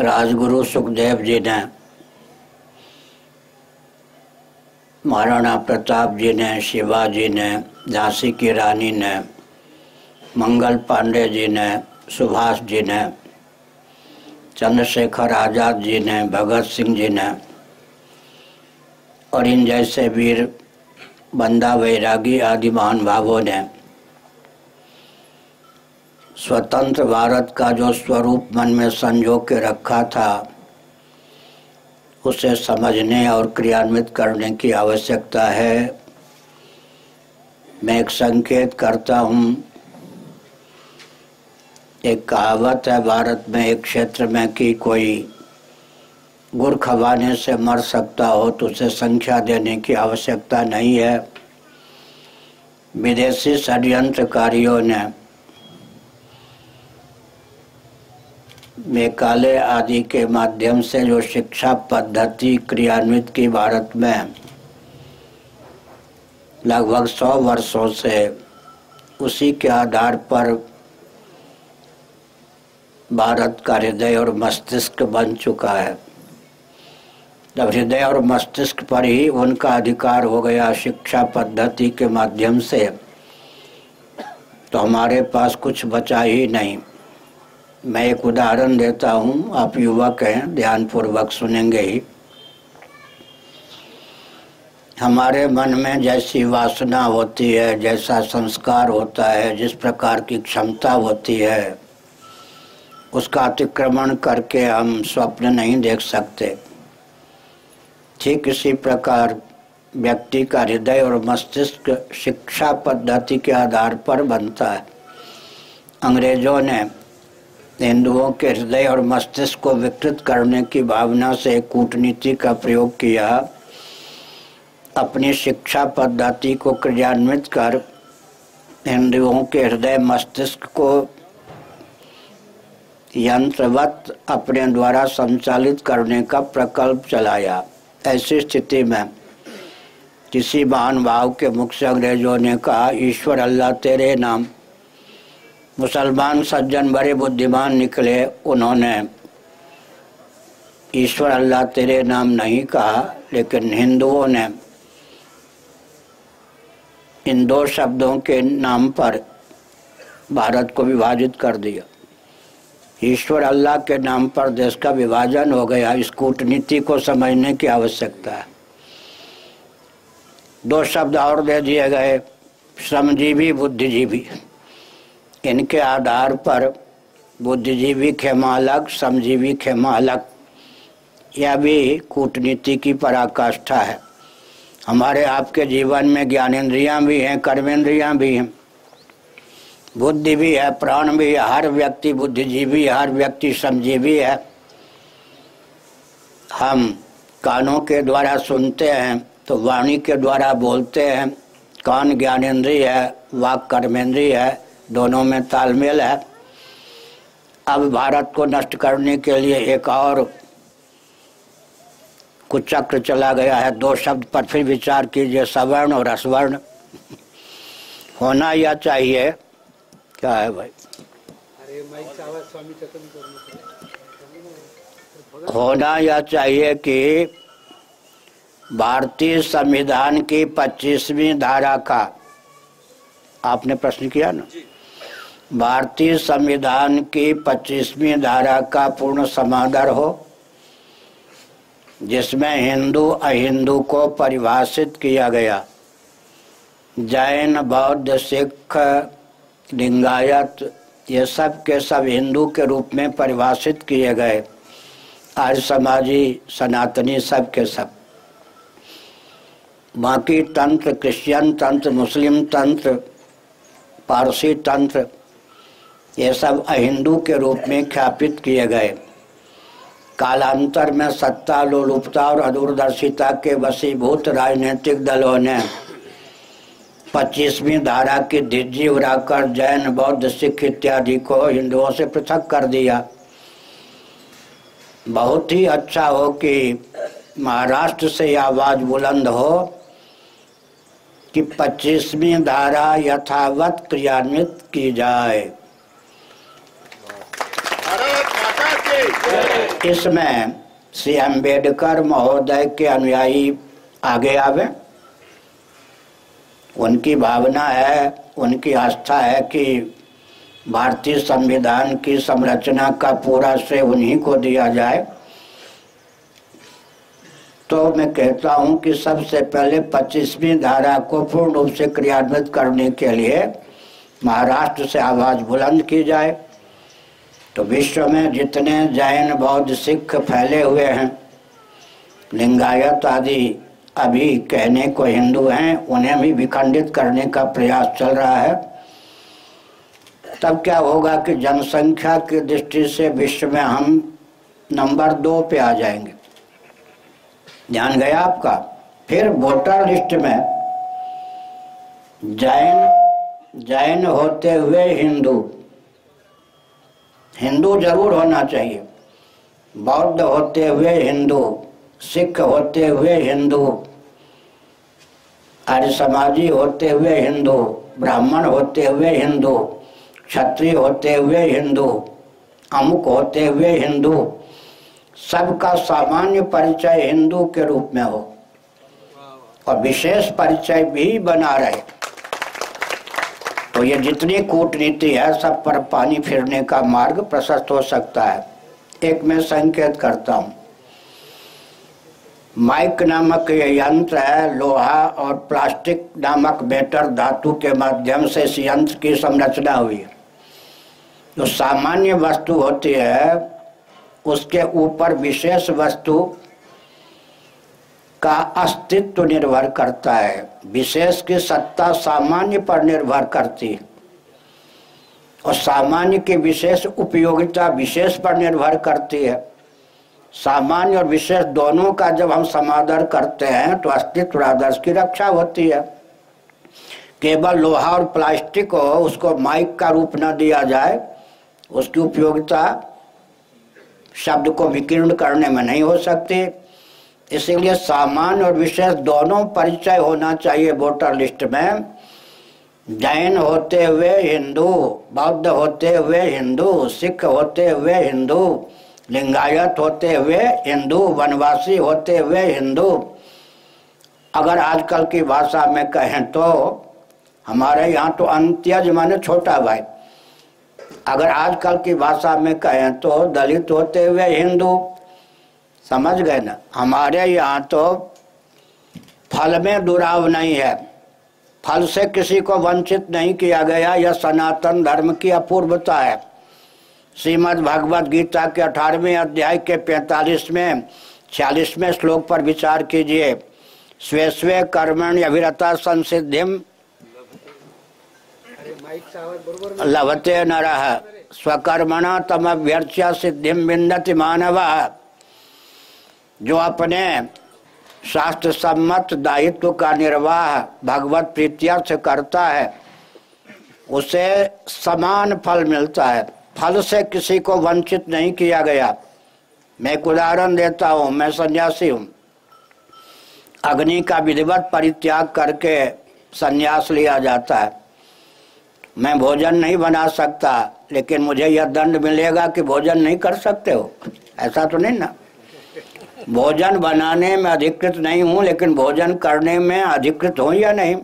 राजगुरु सुखदेव जी ने, महाराणा प्रताप जी ने शिवाजी ने, झांसी की रानी ने, मंगल पांडे जी ने, सुभाष जी ने, चंद्रशेखर आज़ाद जी ने, भगत सिंह जी ने, और इन जैसे वीर बंदा वैरागी आदि महान भावों ने स्वतंत्र भारत का जो स्वरूप मन में संजो के रखा था, उसे समझने और क्रियान्वित करने की आवश्यकता है। मैं एक संकेत करता हूँ। एक कहावत है, भारत में एक क्षेत्र में कि कोई गुड़ खवाने से मर सकता हो तो उसे संख्या देने की आवश्यकता नहीं है। विदेशी षड्यंत्रकारियों ने मेकाले आदि के माध्यम से जो शिक्षा पद्धति क्रियान्वित की भारत में लगभग सौ वर्षों से उसी के आधार पर भारत का हृदय और मस्तिष्क बन चुका है। जब हृदय और मस्तिष्क पर ही उनका अधिकार हो गया शिक्षा पद्धति के माध्यम से तो हमारे पास कुछ बचा ही नहीं। मैं एक उदाहरण देता हूँ, आप युवक हैं, ध्यानपूर्वक सुनेंगे ही। हमारे मन में जैसी वासना होती है, जैसा संस्कार होता है, जिस प्रकार की क्षमता होती है, उसका अतिक्रमण करके हम स्वप्न नहीं देख सकते। ठीक इसी प्रकार व्यक्ति का हृदय और मस्तिष्क शिक्षा पद्धति के आधार पर बनता है। अंग्रेज़ों ने हिंदुओं के हृदय और मस्तिष्क को विकृत करने की भावना से कूटनीति का प्रयोग किया। अपनी शिक्षा पद्धति को क्रियान्वित कर हिंदुओं के हृदय मस्तिष्क को यंत्रवत अपने द्वारा संचालित करने का प्रकल्प चलाया। ऐसी स्थिति में किसी महान भाव के मुख से अंग्रेज़ों ने कहा, ईश्वर अल्लाह तेरे नाम मुसलमान सज्जन, बड़े बुद्धिमान निकले, उन्होंने, ईश्वर अल्लाह तेरे नाम नहीं कहा, लेकिन हिंदुओं ने इन दो शब्दों के नाम पर भारत को विभाजित कर दिया। ईश्वर अल्लाह के नाम पर देश का विभाजन हो गया। इस कूटनीति को समझने की आवश्यकता है। दो शब्द और दे दिए गए, श्रमजीवी, बुद्धिजीवी। इनके आधार पर बुद्धिजीवी खेमा अलग श्रमजीवी खेमा अलग। यह भी कूटनीति की पराकाष्ठा है। हमारे आपके जीवन में ज्ञानेन्द्रियाँ भी हैं, कर्मेंद्रियाँ भी हैं। बुद्धि भी है, प्राण भी है, हर व्यक्ति बुद्धिजीवी हर व्यक्ति श्रमजीवी है। हम कानों के द्वारा सुनते हैं तो वाणी के द्वारा बोलते हैं। कान ज्ञानेन्द्रीय है, वाक कर्मेंद्रीय है दोनों में तालमेल है। अब भारत को नष्ट करने के लिए एक और कुछ चक्र चला गया है। दो शब्द पर फिर विचार कीजिए सवर्ण और असवर्ण। होना यह चाहिए क्या है भाई? होना यह चाहिए कि भारतीय संविधान की 25वीं धारा का आपने प्रश्न किया ना? भारतीय संविधान की 25वीं धारा का पूर्ण समाधान हो, जिसमें हिंदू अहिंदू को परिभाषित किया गया। जैन, बौद्ध, सिख, लिंगायत, ये सब के सब हिंदू के रूप में परिभाषित किए गए। आर्य समाजी, सनातनी सब के सब। बाकी तंत्र, क्रिश्चियन तंत्र, मुस्लिम तंत्र, पारसी तंत्र ये सब अहिंदू के रूप में ख्यापित किए गए। कालांतर में सत्ता, लोलुपता और अदूरदर्शिता के वसीभूत राजनीतिक दलों ने पच्चीसवीं धारा की धिज्जी उड़ाकर जैन, बौद्ध, सिख इत्यादि को हिंदुओं से पृथक कर दिया। बहुत ही अच्छा हो कि महाराष्ट्र से आवाज़ बुलंद हो कि पच्चीसवीं धारा यथावत क्रियान्वित की जाए भारत माता की इसमें श्री अंबेडकर महोदय के अनुयायी आगे आवे? उनकी भावना है, उनकी आस्था है कि भारतीय संविधान की संरचना का पूरा श्रेय उन्हीं को दिया जाए। तो मैं कहता हूँ कि सबसे पहले पच्चीसवीं धारा को पूर्ण रूप से क्रियान्वित करने के लिए महाराष्ट्र से आवाज़ बुलंद की जाए। तो विश्व में जितने जैन, बौद्ध, सिख फैले हुए हैं, लिंगायत आदि अभी कहने को हिंदू हैं, उन्हें भी विखंडित करने का प्रयास चल रहा है। तब क्या होगा कि जनसंख्या की दृष्टि से विश्व में हम नंबर दो पे आ जाएँगे। ध्यान गया आपका? फिर वोटर लिस्ट में जैन जैन होते हुए हिंदू हिंदू ज़रूर होना चाहिए। बौद्ध होते हुए हिंदू, सिख होते हुए हिंदू आर्य समाजी होते हुए हिंदू, ब्राह्मण होते हुए हिंदू, क्षत्रिय होते हुए हिंदू, अमुक होते हुए हिंदू, सबका सामान्य परिचय हिंदू के रूप में हो। और विशेष परिचय भी बना रहे। तो ये जितनी कूटनीति है, सब पर पानी फिरने का मार्ग प्रशस्त हो सकता है। एक मैं संकेत करता हूँ। माइक नामक ये यंत्र है, लोहा और प्लास्टिक नामक बेटर धातु के माध्यम से इस यंत्र की संरचना हुई जो सामान्य वस्तु होती है, उसके ऊपर विशेष वस्तु का अस्तित्व निर्भर करता है। विशेष की सत्ता सामान्य पर निर्भर करती। और सामान्य की विशेष उपयोगिता विशेष पर निर्भर करती है। सामान्य और विशेष दोनों का जब हम समादर करते हैं तो अस्तित्व आदर्श की रक्षा होती है। केवल लोहा और प्लास्टिक हो उसको माइक का रूप न दिया जाए, उसकी उपयोगिता शब्द को विकीर्ण करने में नहीं हो सकती। इसीलिए सामान्य और विशेष दोनों परिचय होना चाहिए वोटर लिस्ट में। जैन होते हुए हिंदू, बौद्ध होते हुए हिंदू, सिख होते हुए हिंदू, लिंगायत होते हुए हिंदू, वनवासी होते हुए हिंदू। अगर आजकल की भाषा में कहें तो हमारे यहाँ तो अंत्यज माने छोटा भाई। अगर आजकल की भाषा में कहें तो दलित होते हुए हिंदू समझ गए ना? हमारे यहाँ तो फल में दुराव नहीं है। फल से किसी को वंचित नहीं किया गया, यह सनातन धर्म की अपूर्वता है। श्रीमद् भगवद गीता के अठारहवें अध्याय के पैंतालीसवें छियालीसवें श्लोक पर विचार कीजिए। स्वे स्वे कर्मण अभिरता संसिधि लभते नर। स्वकर्मण तम अभ्यर्चा सिद्धि विन्दति मानव। जो अपने शास्त्र सम्मत दायित्व का निर्वाह भगवत प्रीत्यर्थ करता है, उसे समान फल मिलता है। फल से किसी को वंचित नहीं किया गया। मैं एक उदाहरण देता हूँ, मैं सन्यासी हूँ। अग्नि का विधिवत परित्याग करके सन्यास लिया जाता है। मैं भोजन नहीं बना सकता, लेकिन मुझे यह दंड मिलेगा कि भोजन नहीं कर सकते हो। ऐसा तो नहीं ना? भोजन बनाने में अधिकृत नहीं हूँ, लेकिन भोजन करने में अधिकृत हूँ या नहीं?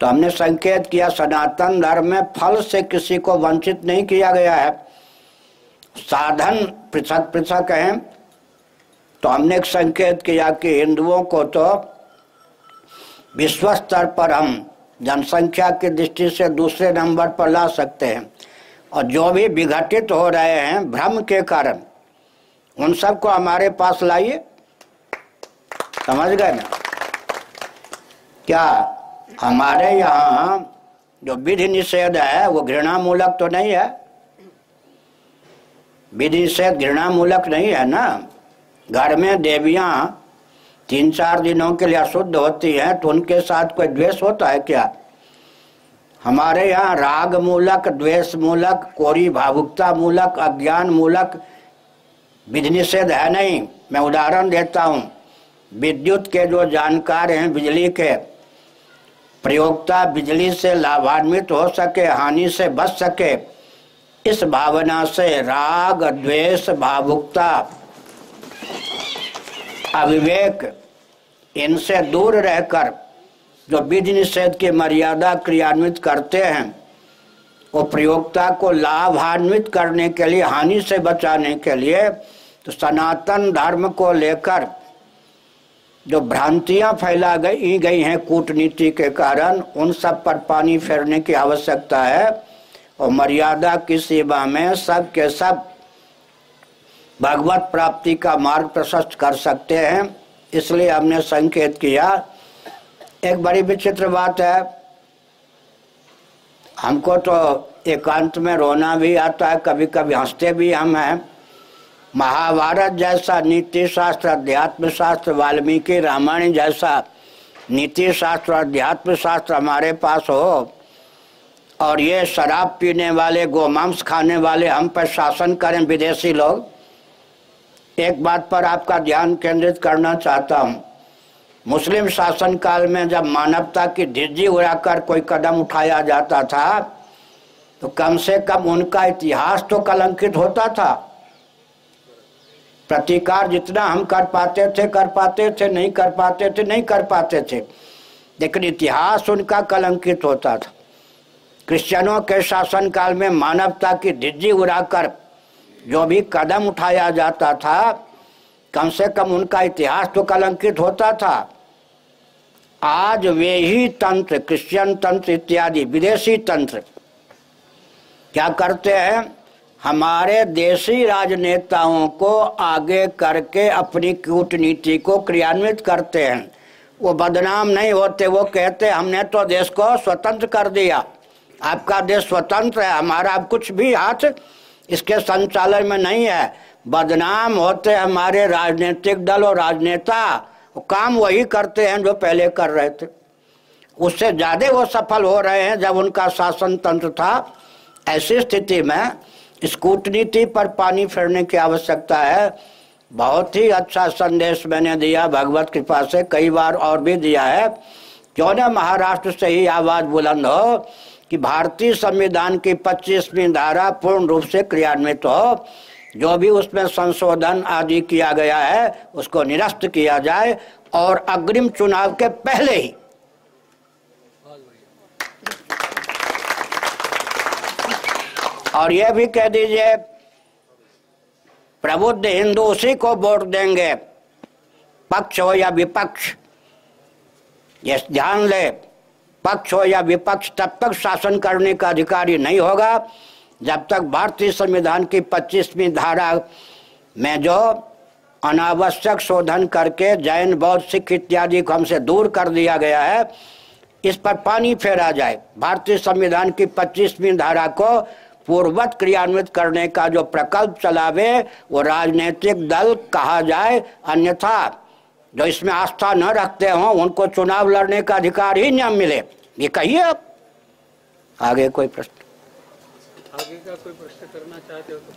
तो हमने संकेत किया, सनातन धर्म में फल से किसी को वंचित नहीं किया गया है। साधन पृथक पृथक है। तो हमने एक संकेत किया कि हिंदुओं को तो विश्व स्तर पर हम जनसंख्या की दृष्टि से दूसरे नंबर पर ला सकते हैं। और जो भी विघटित हो रहे हैं, भ्रम के कारण उन सबको हमारे पास लाइए। समझ गए ना? क्या हमारे यहाँ जो विधि निषेध है, वो घृणा मूलक तो नहीं है? विधि निषेध घृणा मूलक नहीं है ना? घर में देवियाँ तीन चार दिनों के लिए अशुद्ध होती हैं तो उनके साथ कोई द्वेष होता है क्या? हमारे यहाँ राग मूलक द्वेष मूलक कोरी भावुकता मूलक अज्ञान मूलक विधि निषेध है नहीं, मैं उदाहरण देता हूँ। विद्युत के जो जानकार हैं बिजली के प्रयोगता बिजली से लाभान्वित हो सके, हानि से बच सके, इस भावना से राग, द्वेष, भावुकता, अविवेक, इनसे दूर रहकर जो विधि निषेध की मर्यादा क्रियान्वित करते हैं वो प्रयोगता को लाभान्वित करने के लिए, हानि से बचाने के लिए तो सनातन धर्म को लेकर जो भ्रांतियाँ फैला गई गई हैं कूटनीति के कारण, उन सब पर पानी फेरने की आवश्यकता है। और मर्यादा की सेवा में सब के सब भगवत प्राप्ति का मार्ग प्रशस्त कर सकते हैं। इसलिए हमने संकेत किया। एक बड़ी विचित्र बात है हमको तो एकांत में रोना भी आता है कभी कभी हँसते भी हम हैं। महाभारत जैसा नीति शास्त्र अध्यात्म शास्त्र वाल्मीकि, रामायण जैसा नीति शास्त्र अध्यात्म शास्त्र हमारे पास हो, और ये शराब पीने वाले, गोमांस खाने वाले हम पर शासन करें, विदेशी लोग। एक बात पर आपका ध्यान केंद्रित करना चाहता हूँ। मुस्लिम शासन काल में जब मानवता की धिज्जी उड़ाकर कोई कदम उठाया जाता था तो कम से कम उनका इतिहास तो कलंकित होता था। प्रतिकार जितना हम कर पाते थे, कर पाते थे, नहीं कर पाते थे, नहीं कर पाते थे, लेकिन इतिहास उनका कलंकित होता था। क्रिश्चियनों के शासन काल में मानवता की धिज्जी उड़ाकर जो भी कदम उठाया जाता था कम से कम उनका इतिहास तो कलंकित होता था। आज वे ही तंत्र, क्रिश्चियन तंत्र इत्यादि, विदेशी तंत्र। क्या करते हैं? हमारे देशी राजनेताओं को आगे करके अपनी कूटनीति को क्रियान्वित करते हैं। वो बदनाम नहीं होते, वो कहते, हमने तो देश को स्वतंत्र कर दिया। आपका देश स्वतंत्र है, हमारा अब कुछ भी हाथ इसके संचालन में नहीं है। बदनाम होते हमारे राजनीतिक दल और राजनेता काम वही करते हैं जो पहले कर रहे थे। उससे ज़्यादा वो सफल हो रहे हैं जब उनका शासन तंत्र था। ऐसी स्थिति में इस कूटनीति पर पानी फेरने की आवश्यकता है। बहुत ही अच्छा संदेश मैंने दिया, भगवत कृपा से कई बार और भी दिया है। क्यों ना महाराष्ट्र से ही आवाज़ बुलंद हो कि भारतीय संविधान की 25वीं धारा पूर्ण रूप से क्रियान्वित हो। जो भी उसमें संशोधन आदि किया गया है, उसको निरस्त किया जाए और अग्रिम चुनाव के पहले ही। और यह भी कह दीजिए, प्रबुद्ध हिंदू उसी को वोट देंगे, पक्ष हो या विपक्ष। ये ध्यान ले, पक्ष हो या विपक्ष, तब तक शासन करने का अधिकारी नहीं होगा। जब तक भारतीय संविधान की 25वीं धारा में जो अनावश्यक शोधन करके जैन, बौद्ध, सिख इत्यादि को हमसे दूर कर दिया गया है, इस पर पानी फेरा जाए। भारतीय संविधान की 25वीं धारा को पूर्वत क्रियान्वित करने का जो प्रकल्प चलावे, वो राजनीतिक दल कहा जाए, अन्यथा जो इसमें आस्था न रखते हो, उनको चुनाव लड़ने का अधिकार ही न मिले। ये कहिए आप। आगे कोई प्रश्न? आगे का कोई प्रश्न करना चाहते हो तो